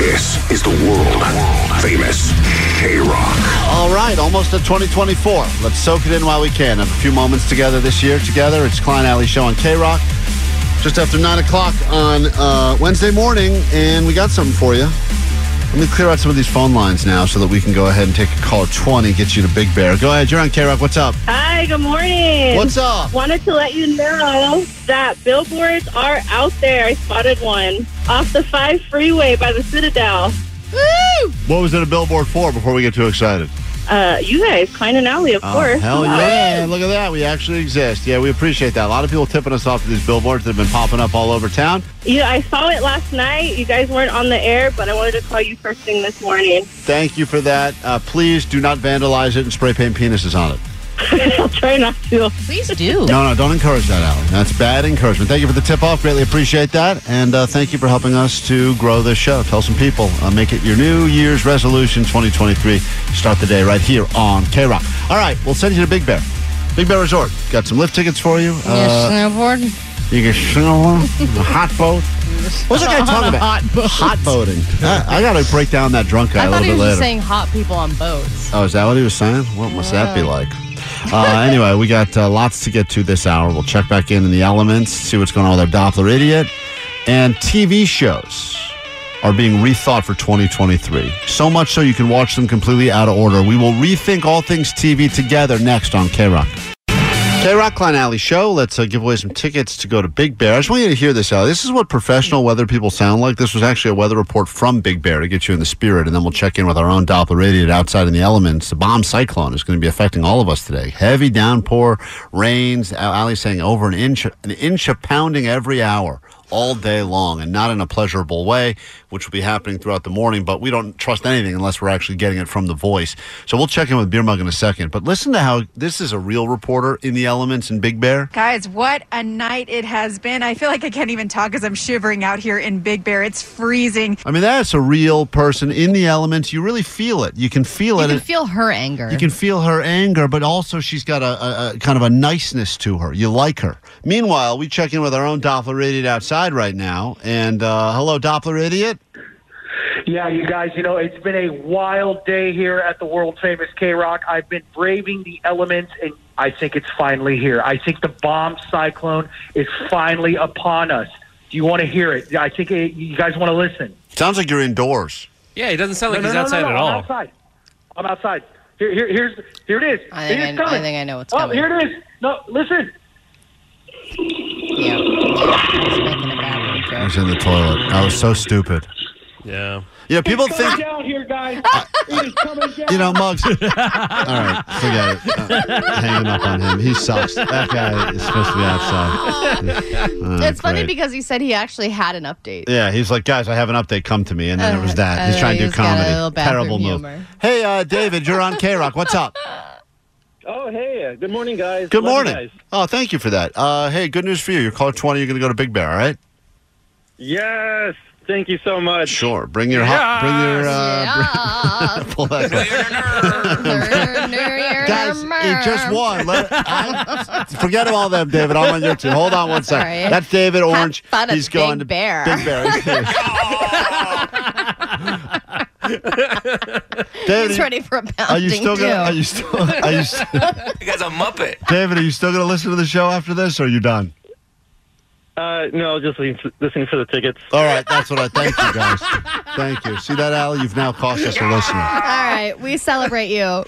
This is the world famous KROQ. All right, almost at 2024. Let's soak it in while we can. Have a few moments together this year together. It's Klein Ally Show on KROQ. Just after 9 o'clock on uh, Wednesday morning, and we got something for you. Let me clear out some of these phone lines now so that we can go ahead and take a call at 20, get you to Big Bear. Go ahead, you're on KROQ. What's up? Hi, good morning. What's up? Wanted to let you know that billboards are out there. I spotted one off the 5 freeway by the Citadel. What was it a billboard for before we get too excited? Uh, you guys, Klein and Alley, of Oh, course. hell yeah. Look at that. We actually exist. Yeah, we appreciate that. A lot of people tipping us off to these billboards that have been popping up all over town. Yeah, I saw it last night. You guys weren't on the air, but I wanted to call you first thing this morning. Thank you for that. Uh, please do not vandalize it and spray paint penises on it. I'll try not to. Please do. No, no, don't encourage that, Alan. That's bad encouragement. Thank you for the tip off. Greatly appreciate that. And uh, thank you for helping us to grow this show. Tell some people. Uh, make it your New Year's resolution 2023. Start the day right here on KROQ. All right, we'll send you to Big Bear. Big Bear Resort. Got some lift tickets for you. Uh, snowboard. you can snowboard, hot boat. What's that guy talking about? hot boat. Hot boating. I, I got to break down that drunk guy I a thought little he bit was later. just saying hot people on boats. Oh, is that what he was saying? What must that be like? Uh, anyway, we got uh, lots to get to this hour. We'll check back in in the elements, see what's going on with our Doppler idiot, and TV shows are being rethought for 2023. So much so you can watch them completely out of order. We will rethink all things TV together next on KROQ. KROQ Klein Ally Show. Let's uh, give away some tickets to go to Big Bear. I just want you to hear this, Alley. This is what professional weather people sound like. This was actually a weather report from Big Bear to get you in the spirit, and then we'll check in with our own Doppler idiot outside in the elements. The bomb cyclone is going to be affecting all of us today. Heavy downpour, rains. Al- Allie's saying over an inch, an inch of pounding every hour. All day long, and not in a pleasurable way, which will be happening throughout the morning. But we don't trust anything unless we're actually getting it from the voice. So we'll check in with Beer Mug in a second. But listen to how this is a real reporter in the elements in Big Bear. Guys, what a night it has been. I feel like I can't even talk because I'm shivering out here in Big Bear. It's freezing. I mean, that's a real person in the elements. You really feel it. You can feel You it. You can feel her anger. You can feel her anger, but also she's got a, a, a kind of a niceness to her. You like her. Meanwhile, we check in with our own Doppler idiot outside right now. And uh, hello, Doppler idiot. Yeah, you guys, you know, it's been a wild day here at the world famous KROQ. I've been braving the elements, and I think it's finally here. I think the bomb cyclone is finally upon us. Do you want to hear it? I think it, you guys want to listen. Sounds like you're indoors. Yeah, he doesn't sound like No, he's no, no, outside no, no, at all. I'm outside. I'm outside. Here, here, here's, here it is. I think it I- coming. I think I know what's oh, coming. here it is. No, listen. Yeah. yeah. He's making a bad joke. He's in the toilet. I was so stupid. Yeah. Yeah, people It's think. down here, guys. it is coming down. You know, Muggs. All right, forget it. Uh, hanging up on him. He sucks. That guy is supposed to be outside. Uh, It's funny great. because he said he actually had an update. Yeah, he's like, guys, I have an update. Come to me, and then it was that. He's Uh, trying to do he's got a comedy. little bathroom Terrible move. humor. Hey, uh, David, you're on KROQ. What's up? Oh, hey. uh, Good morning, guys. Good Love you morning. guys. Oh, thank you for that. Uh, hey, good news for you. You're caller 20. You're going to go to Big Bear, all right? Yes. Thank you so much. Sure. Bring your hot. Bring your. Uh, Yeah. bring- pull that. Guys, he just won. Let, I, forget all them, David. I'm on your team. Hold on one second. Sorry. That's David Orange. fun at He's going Big to Bear. Big Bear. David, He's ready for a are you still too. gonna? Are you still? Are you? Still, You guy's a muppet. David, are you still gonna listen to the show after this, or are you done? Uh, no, just listening, listening for the tickets. All right, that's what I thank you guys. thank you. See that, Al? You've now cost us a listener. All right, we celebrate you. All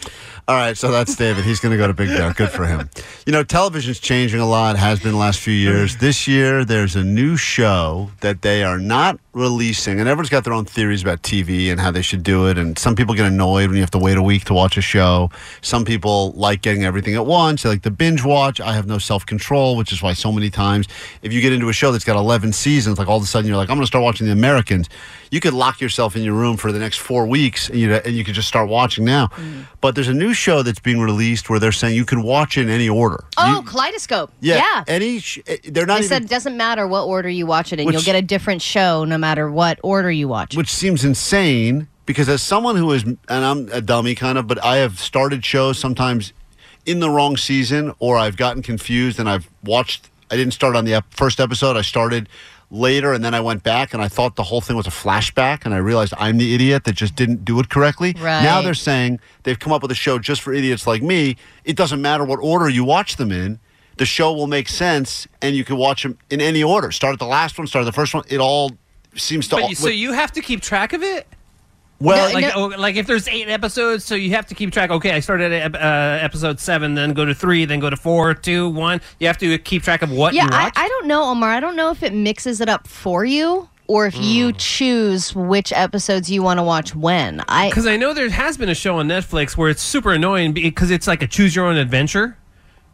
right, so that's David. He's going to go to Big Bear. Good for him. You know, television's changing a lot, has been the last few years. This year, there's a new show that they are not releasing, and everyone's got their own theories about TV and how they should do it. And some people get annoyed when you have to wait a week to watch a show. Some people like getting everything at once. They like the binge watch. I have no self control, which is why so many times, if you get into a show that's got 11 seasons, like all of a sudden you're like, I'm going to start watching The Americans. You could lock yourself in your room for the next four weeks, and you and you could just start watching now. But there's a new show that's being released where they're saying you can watch in any order. Oh, You- Kaleidoscope. yeah, yeah. Any, eh, they're not They even said it doesn't matter what order you watch it in. Which- You'll get a different show no matter what order you watch. it. which seems insane because as someone who is and I'm a dummy kind of but I have started shows sometimes in the wrong season or I've gotten confused and I've watched I didn't start on the ep- first episode I started later and then I went back and I thought the whole thing was a flashback and I realized I'm the idiot that just didn't do it correctly. Right. Now they're saying they've come up with a show just for idiots like me. It doesn't matter what order you watch them in. The show will make sense and you can watch them in any order. Start at the last one, start at the first one. It all seems to But you, so you have to keep track of it. well, Like, oh, like if there's eight episodes, so you have to keep track. Okay, I started at uh, episode seven, then go to three, then go to four, two, one. You have to keep track of what yeah, you I. I don't know, Omar. I don't know if it mixes it up for you or if you Hmm. choose which episodes you want to watch when. I Because I know there has been a show on Netflix where it's super annoying because it's like a choose your own adventure,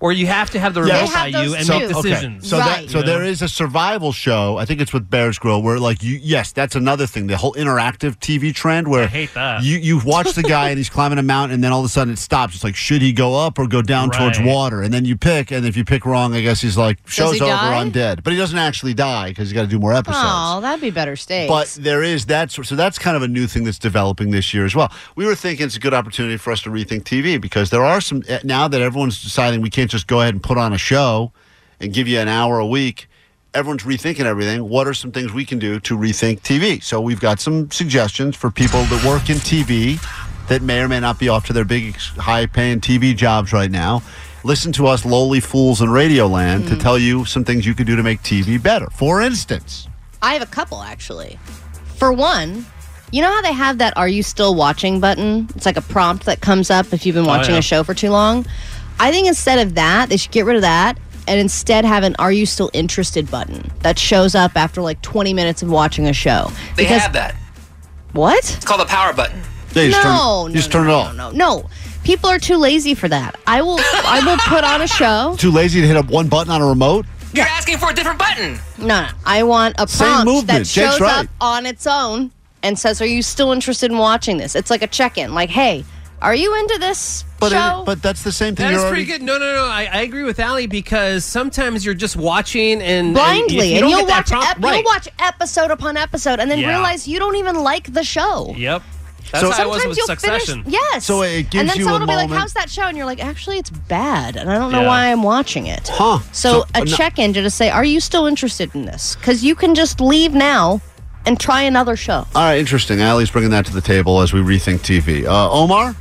or you have to have the remote They by have you those and too. make Okay. decisions. So Right. that so You know? there is a survival show. I think it's with Bear Grylls where like you yes, that's another thing. The whole interactive TV trend where I hate that. You you watch the guy and he's climbing a mountain and then all of a sudden it stops. It's like should he go up or go down towards Right. water? And then you pick and if you pick wrong, I guess he's like show's he over, die? I'm dead. But he doesn't actually die because he's got to do more episodes. oh, that'd be better stakes. But there is that, so so that's kind of a new thing that's developing this year as well. We were thinking it's a good opportunity for us to rethink TV because there are some eh, now that everyone's deciding we can't just go ahead and put on a show and give you an hour a week. Everyone's rethinking everything. What are some things we can do to rethink TV? So we've got some suggestions for people that work in TV that may or may not be off to their big, high-paying TV jobs right now. Listen to us, lowly fools in Radioland, to hmm. tell you some things you could do to make TV better. For instance. I have a couple actually. For one, you know how they have that "Are you still watching?" button? It's like a prompt that comes up if you've been oh, watching yeah. a show for too long. I think instead of that, they should get rid of that and instead have an "Are you still interested?" button that shows up after like 20 minutes of watching a show. They Because- have that. What? It's called the power button. Yeah, you just turn- no, you no, just no, turn it off. No, no, no. People are too lazy for that. I will. I will put on a show. Too lazy to hit up one button on a remote? You're asking for a different button. No, no. I want a Same prompt movement. that Jake's shows right. up on its own and says, "Are you still interested in watching this?" It's like a check-in. Like, "Hey, are you into this But show?" it, but that's the same thing. That you're is already- pretty good. No, no, no. I, I agree with Ali because sometimes you're just watching and blindly, and, and, you you'll watch prompt- ep- right. you'll watch episode upon episode, and then Yeah. realize you don't even like the show. Yep. That's So- how I was Sometimes with you'll Succession. finish. Yes. So it gives and then you a someone will be like, moment- "How's that show?" And you're like, "Actually, it's bad, and I don't know Yeah. why I'm watching it." Huh. So, So, a uh, no- check-in to just say, "Are you still interested in this?" Because you can just leave now and try another show. All right, interesting. Allie's bringing that to the table as we rethink TV. Uh, Omar?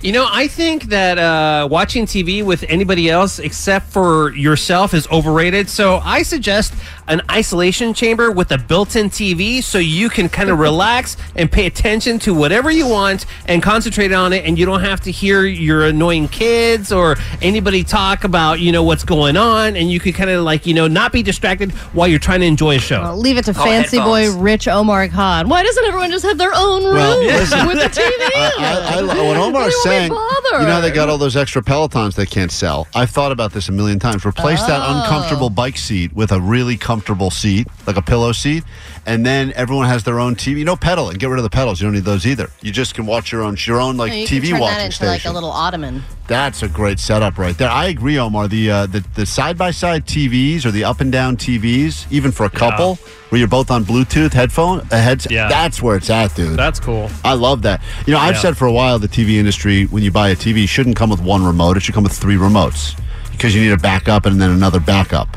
You know, I think that uh, watching TV with anybody else except for yourself is overrated. So I suggest an isolation chamber with a built-in TV, so you can kind of relax and pay attention to whatever you want and concentrate on it, and you don't have to hear your annoying kids or anybody talk about you know what's going on, and you can kind of like you know not be distracted while you're trying to enjoy a show. I'll leave it to Oh, fancy boy. Rich Omar Khan. Why doesn't everyone just have their own room Well, listen. with the TV? in I, it? I, what Why Omar's do we saying, you know, they got all those extra Pelotons they can't sell. I've thought about this a million times. Replace that Oh. uncomfortable bike seat with a really comfortable seat, like a pillow seat, and then everyone has their own TV. You know, pedal and get rid of the pedals. You don't need those either. You just can watch your own, your own like No, you TV can turn watching that into station. like a little ottoman. That's a great setup right there. I agree, Omar. The uh, the the side by side TVs or the up and down TVs, even for a couple, where you're both on Bluetooth headphone uh, heads. Yeah. That's where it's at, dude. That's cool. I love that. You know, I've Yeah. said for a while the TV industry, when you buy a TV, shouldn't come with one remote. It should come with three remotes because you need a backup and then another backup.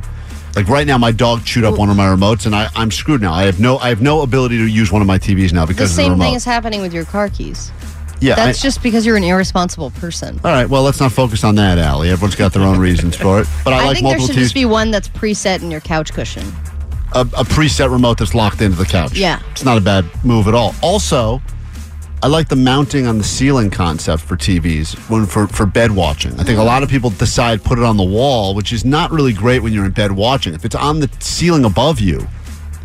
Like right now, my dog chewed up one of my remotes, and I, I'm screwed now. I have no I have no ability to use one of my TVs now The because of the same remote. thing is happening with your car keys. Yeah, That's I- just because you're an irresponsible person. All right, well, let's not focus on that, Allie. Everyone's got their own reasons for it. But I, I, like think there multiple should TVs. just be one that's preset in your couch cushion. a, a preset remote that's locked into the couch. Yeah. It's not a bad move at all. Also, I like the mounting on the ceiling concept for TVs when for, for bed watching. I think a lot of people decide put it on the wall, which is not really great when you're in bed watching. If it's on the ceiling above you,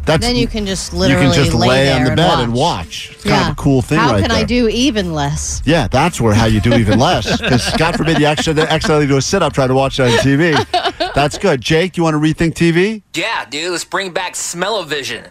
that's Then you can just literally you can just lay, lay, there on the and bed watch. and watch. It's kind Yeah. of a cool thing How right can there. I do even less? Yeah, that's where how you do even less. Because God forbid you actually accidentally do a sit up trying to watch it on TV. That's good. Jake, you want to rethink TV? Yeah, dude, let's bring back smell-o-vision.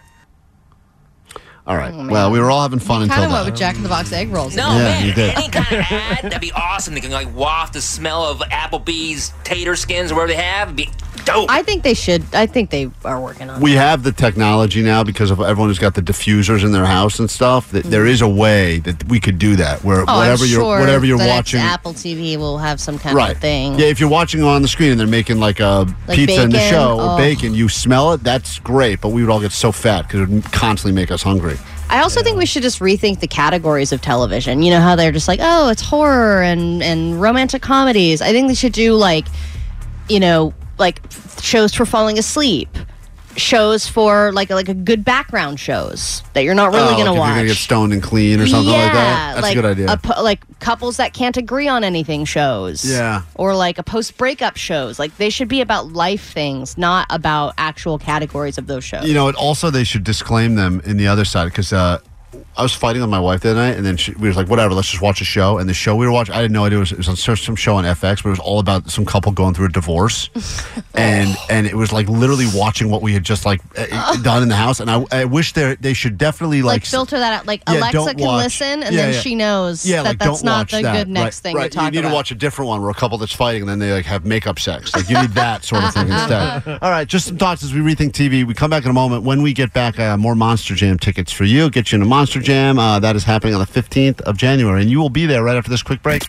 All right. Oh, well, we were all having fun until Kind of went with Jack in the Box egg rolls. No, Yeah, man, you did. any kind of ad, that'd be awesome. They can like waft the smell of Applebee's tater skins or whatever they have. It'd be dope. I think they should. I think they are working on. we have the technology now because of everyone who's got the diffusers in their house and stuff. That there mm. is a way that we could do that where Oh, whatever I'm you're whatever you're watching. Apple TV will have some kind Right. of thing. Yeah, if you're watching on the screen and they're making like a Like pizza in the bacon? show or Oh. bacon, you smell it. That's great, but we would all get so fat because it would constantly make us hungry. I also think we should just rethink the categories of television. You know how they're just like, oh, it's horror and and romantic comedies. I think they should do like, you know, like shows for falling asleep, shows for like like a good background shows that you're not really Oh, to like watch. You're gonna get stoned and clean or something yeah, like that. That's like a good idea. pu- like couples that can't agree on anything shows. Yeah. Or like a post breakup shows. Like they should be about life things, not about actual categories of those shows. You know, it also they should disclaim them in the other side because uh, I was fighting with my wife the other night, and then she, we was like, "Whatever, let's just watch a show." And the show we were watching, I had no idea it was, it was on some- show on FX, but it was all about some couple going through a divorce, and and it was like literally watching what we had just like uh, done in the house. And I, I wish they they should definitely like, like, filter that out. Like Yeah, Alexa can watch- listen, and Yeah, then yeah. she knows yeah, that like that's don't watch the that. good next right, thing right. to talk You need about. to watch a different one where a couple that's fighting and then they like have makeup sex. Like you need that sort of thing instead. All right, just some thoughts as we rethink TV. We come back in a moment. When we get back, uh, more Monster Jam tickets for you. Get you in a Monster Jam. Uh, that is happening on the fifteenth of January, and you will be there right after this quick break.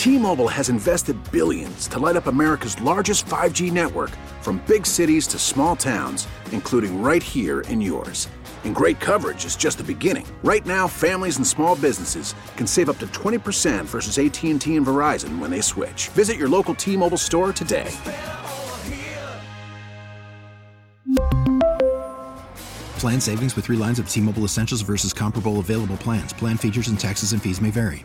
T-Mobile has invested billions to light up America's largest 5G network from big cities to small towns, including right here in yours. And great coverage is just the beginning. Right now, families and small businesses can save up to 20% versus AT&T and Verizon when they switch. Visit your local T-Mobile store today. Plan savings with three lines of T Mobile Essentials versus comparable available plans. Plan features and taxes and fees may vary.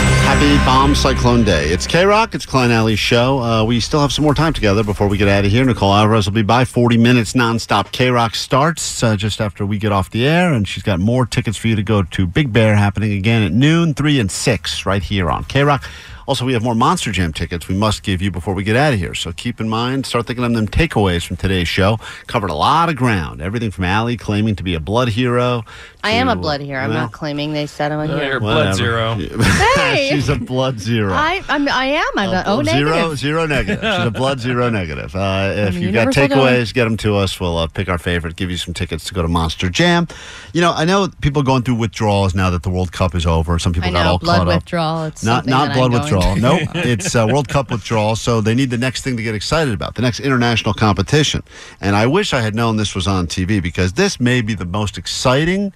Happy Bomb Cyclone Day. It's KROQ. It's Klein Ally's show. Uh, we still have some more time together before we get out of here. Nicole Alvarez will be by. 40 minutes nonstop. KROQ starts uh, just after we get off the air, and she's got more tickets for you to go to Big Bear happening again at noon, 3 and 6 right here on KROQ. Also, we have more Monster Jam tickets we must give you before we get out of here. So keep in mind, start thinking of them takeaways from today's show. Covered a lot of ground. Everything from Allie claiming to be a blood hero. I am a blood hero. I'm not claiming they said I'm a hero. Whatever. Hey! She's a blood zero. I I'm, I am. I'm a O Zero, negative. zero negative. She's a blood zero negative. Uh, if I'm you got takeaways, get them to us. We'll uh, pick our favorite, give you some tickets to go to Monster Jam. You know, I know people are going through withdrawals now that the World Cup is over. Some people I got all blood caught up. withdrawal. It's Not not blood I'm withdrawal. going nope. it's uh, World Cup withdrawal. So they need the next thing to get excited about, the next international competition. And I wish I had known this was on TV because this may be the most exciting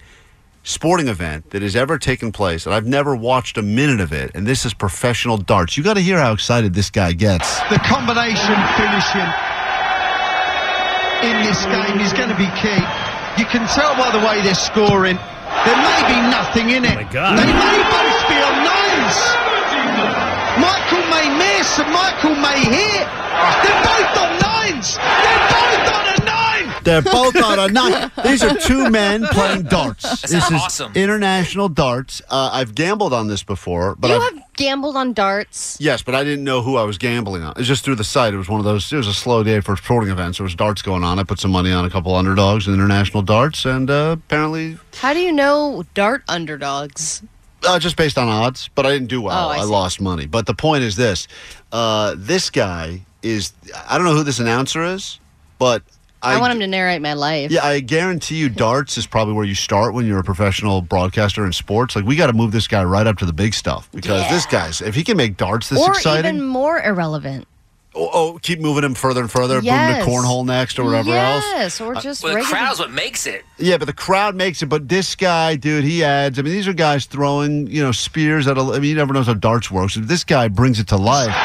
sporting event that has ever taken place, and I've never watched a minute of it. And this is professional darts. You got to hear how excited this guy gets. The combination finishing in this game is going to be key. You can tell by the way they're scoring. There may be nothing in it. God. They may both be on nines. Michael may miss and Michael may hit. They're both on nines. They're both on a nine. They're both on a nine. These are two men playing darts. That this is awesome. international darts. Uh, I've gambled on this before, but you I've, have gambled on darts. yes, but I didn't know who I was gambling on. It was just through the site. It was one of those. It was a slow day for sporting events. There was darts going on. I put some money on a couple underdogs in international darts, and uh, apparently How do you know dart underdogs? Uh, just based on odds, but I didn't do well. Oh, I I, lost money. But the point is this: uh, this guy is. I don't know who this announcer is, but I, I, want him to narrate my life. Yeah, I guarantee you, darts is probably where you start when you're a professional broadcaster in sports. Like we got to move this guy right up to the big stuff because this guy's if he can make darts this or exciting. even more irrelevant. Oh, oh, keep moving him further and further. Boom Yes. the cornhole next or whatever else. Yes, or uh, just Well, the regular. crowd's what makes it. Yeah, but the crowd makes it. But this guy, dude, he adds. I mean, these are guys throwing, you know, spears at a. I mean, you never knows how darts works. This guy brings it to life.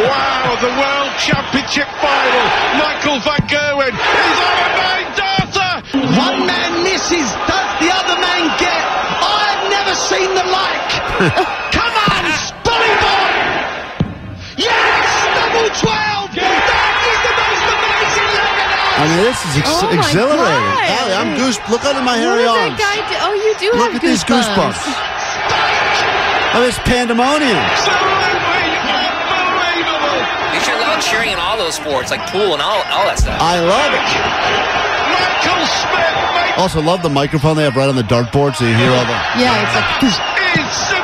Wow, the World Championship final. Michael Van Gerwen is on a nine darter. One man misses, does the other man get? I've never seen the like. Come on, Spolly boy. Yes, double 12. That is the most amazing I mean, this is ex- Oh exhilarating. Allie, I'm goose. Look under my What hairy does arms. that guy do? Oh, you do Look have at these goosebumps. Oh, this pandemonium. You should love cheering in all those sports, like pool and all, all that stuff. I love it. Michael Smith Also, love the microphone they have right on the dartboard, so you hear all the. Yeah, it's like.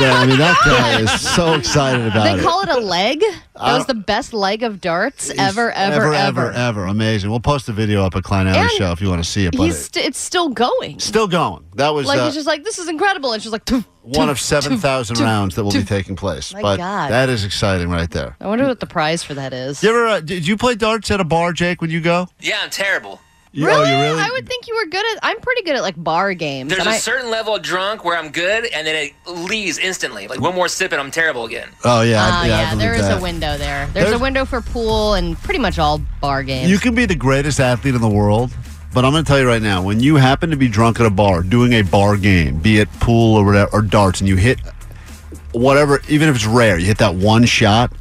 Yeah, I mean, that guy is so excited about it. They call it a leg. I That was the best leg of darts ever, ever, ever, ever. ever, ever. Amazing. We'll post a video up at Klein Ally And Show if you want to see it. But He's it- st- it's still going. still going. That was Like uh, he's just like this is incredible, and she's like, "Toof, one toof, of 7,000 toof, rounds that will be toof." taking place. My but God. that is exciting right there. I wonder what the prize for that is. You ever, uh, did you play darts at a bar, Jake, when you go? Yeah, I'm terrible. You, really? Oh, you really? I would think you were good at. I'm pretty good at like bar games. There's and a I- certain level of drunk where I'm good, and then it leaves instantly. Like one more sip, and I'm terrible again. Oh, yeah. Ah, yeah, I yeah, believe there is that. a window there. There's, There's- a window for pool and pretty much all bar games. You can be the greatest athlete in the world, but I'm going to tell you right now, when you happen to be drunk at a bar doing a bar game, be it pool or whatever, or darts, and you hit whatever, even if it's rare, you hit that one shot,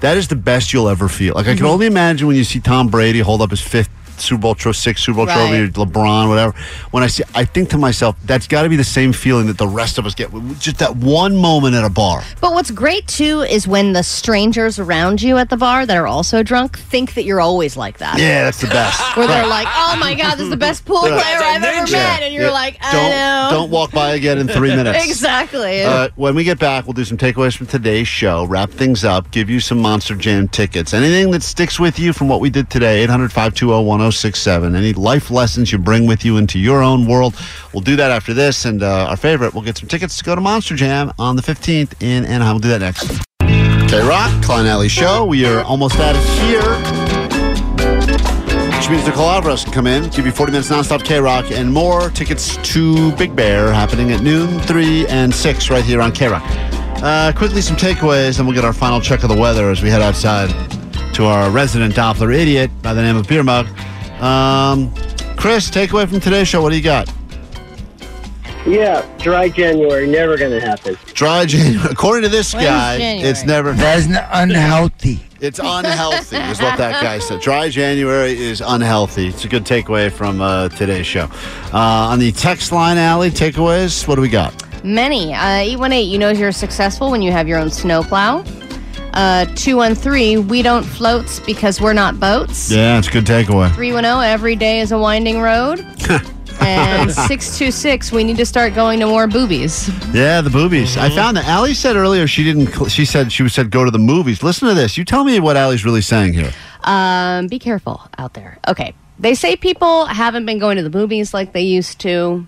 that is the best you'll ever feel. Like I can Mhm. only imagine when you see Tom Brady hold up his fifth Super Bowl trophy, six Super Bowl trophy. LeBron, whatever. When I see, I think to myself, that's got to be the same feeling that the rest of us get. Just that one moment at a bar. But what's great too is when the strangers around you at the bar that are also drunk think that you're always like that. Yeah, that's the best. Where they're like, "Oh my god, this is the best pool player I've ever Yeah. met," and you're Yeah. like, "I don't, know." Don't walk by again in three minutes. exactly. Uh, when we get back, we'll do some takeaways from today's show, wrap things up, give you some Monster Jam tickets. Anything that sticks with you from what we did today, 800 520 1067. Any life lessons you bring with you into your own world, we'll do that after this. And uh, our favorite, we'll get some tickets to go to Monster Jam on the 15th in Anaheim. We'll do that next. KROQ, Klein Ally Show. We are almost out of here. Which means Nicole Alvarez can come in, give you 40 minutes nonstop KROQ and more. Tickets to Big Bear happening at noon, 3, and 6 right here on KROQ. Uh, quickly, some takeaways, and we'll get our final check of the weather as we head outside to our resident Doppler idiot by the name of Beer Mug. Um, Chris, takeaway from today's show. What do you got? Yeah, dry January, never going to happen. Dry January. According to this When's guy, January? it's never. That's unhealthy. It's unhealthy, is what that guy said. Dry January is unhealthy. It's a good takeaway from uh, today's show. Uh, on the text line alley, takeaways, what do we got? Many. Uh, 818, you know you're successful when you have your own snowplow. Uh, 213, we don't floats because we're not boats. Yeah, it's a good takeaway. 310, every day is a winding road. and 626, we need to start going to more boobies. Yeah, the boobies. I found that Allie said earlier she didn't. cl- She said she said go to the movies. Listen to this. You tell me what Allie's really saying here. Um, be careful out there. Okay. They say people haven't been going to the movies like they used to.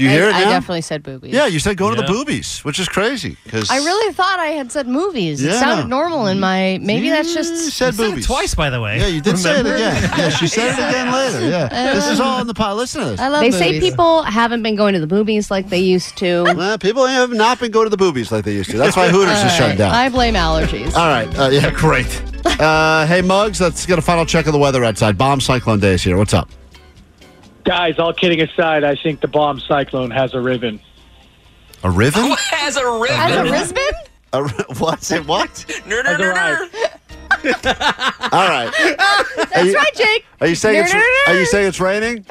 Do you I, hear it I now? definitely said boobies. Yeah, you said go to the Yeah. boobies, which is crazy because I really thought I had said movies. It Yeah. sounded normal in my. Maybe that's just. said boobies twice, by the way. Yeah, you did say it Remember? again. Yeah, she said it again later. Yeah, this is all in the pot. Listen to this. I love. It. They say people haven't been going to the movies like they used to. Well, people have not been going to the boobies like they used to. That's why Hooters is shut right. down. I blame allergies. All right. Uh, yeah, great. Uh, hey, Muggs, let's get a final check of the weather outside. Bomb cyclone days here. What's up? Guys, all kidding aside, I think the bomb cyclone has a ribbon. A ribbon? Who has a ribbon? Has a Risbon? A, what's it? What? Ner, ner, ner, ner. All right. Oh, that's you- right, Jake. Are you saying it's Are you saying it's raining?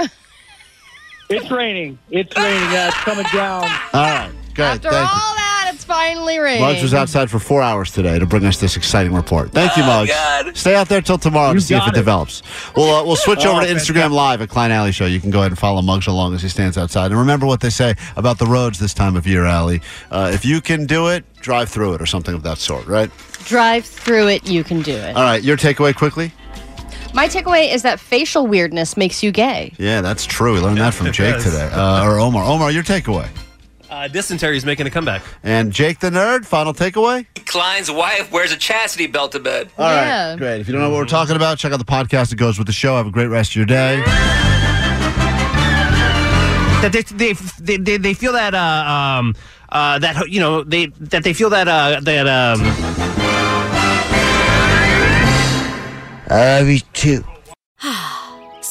It's raining. It's raining. Yeah, it's coming down. All right. Good. After all Thank you. that, it's finally raining. Muggs was outside for four hours today to bring us this exciting report. Thank you, Muggs. Stay out there till tomorrow to see if it, it. develops. We'll uh, we'll switch Oh, over to Instagram Live at Klein Ally Show. You can go ahead and follow Muggs along as he stands outside. And remember what they say about the roads this time of year, Alley. Uh, if you can do it, drive through it or something of that sort, right? Drive through it, you can do it. All right, your takeaway quickly. My takeaway is that facial weirdness makes you gay. Yeah, that's true. We learned that from Jake Yes. today. Uh, or Omar. Omar, your takeaway. Uh, dysentery is making a comeback. And Jake the nerd, final takeaway? Klein's wife wears a chastity belt to bed. All right, great. If you don't know what we're talking about, check out the podcast that goes with the show. Have a great rest of your day. That they they they, they, they feel that uh, um uh that you know they that they feel that uh that um. I love you too.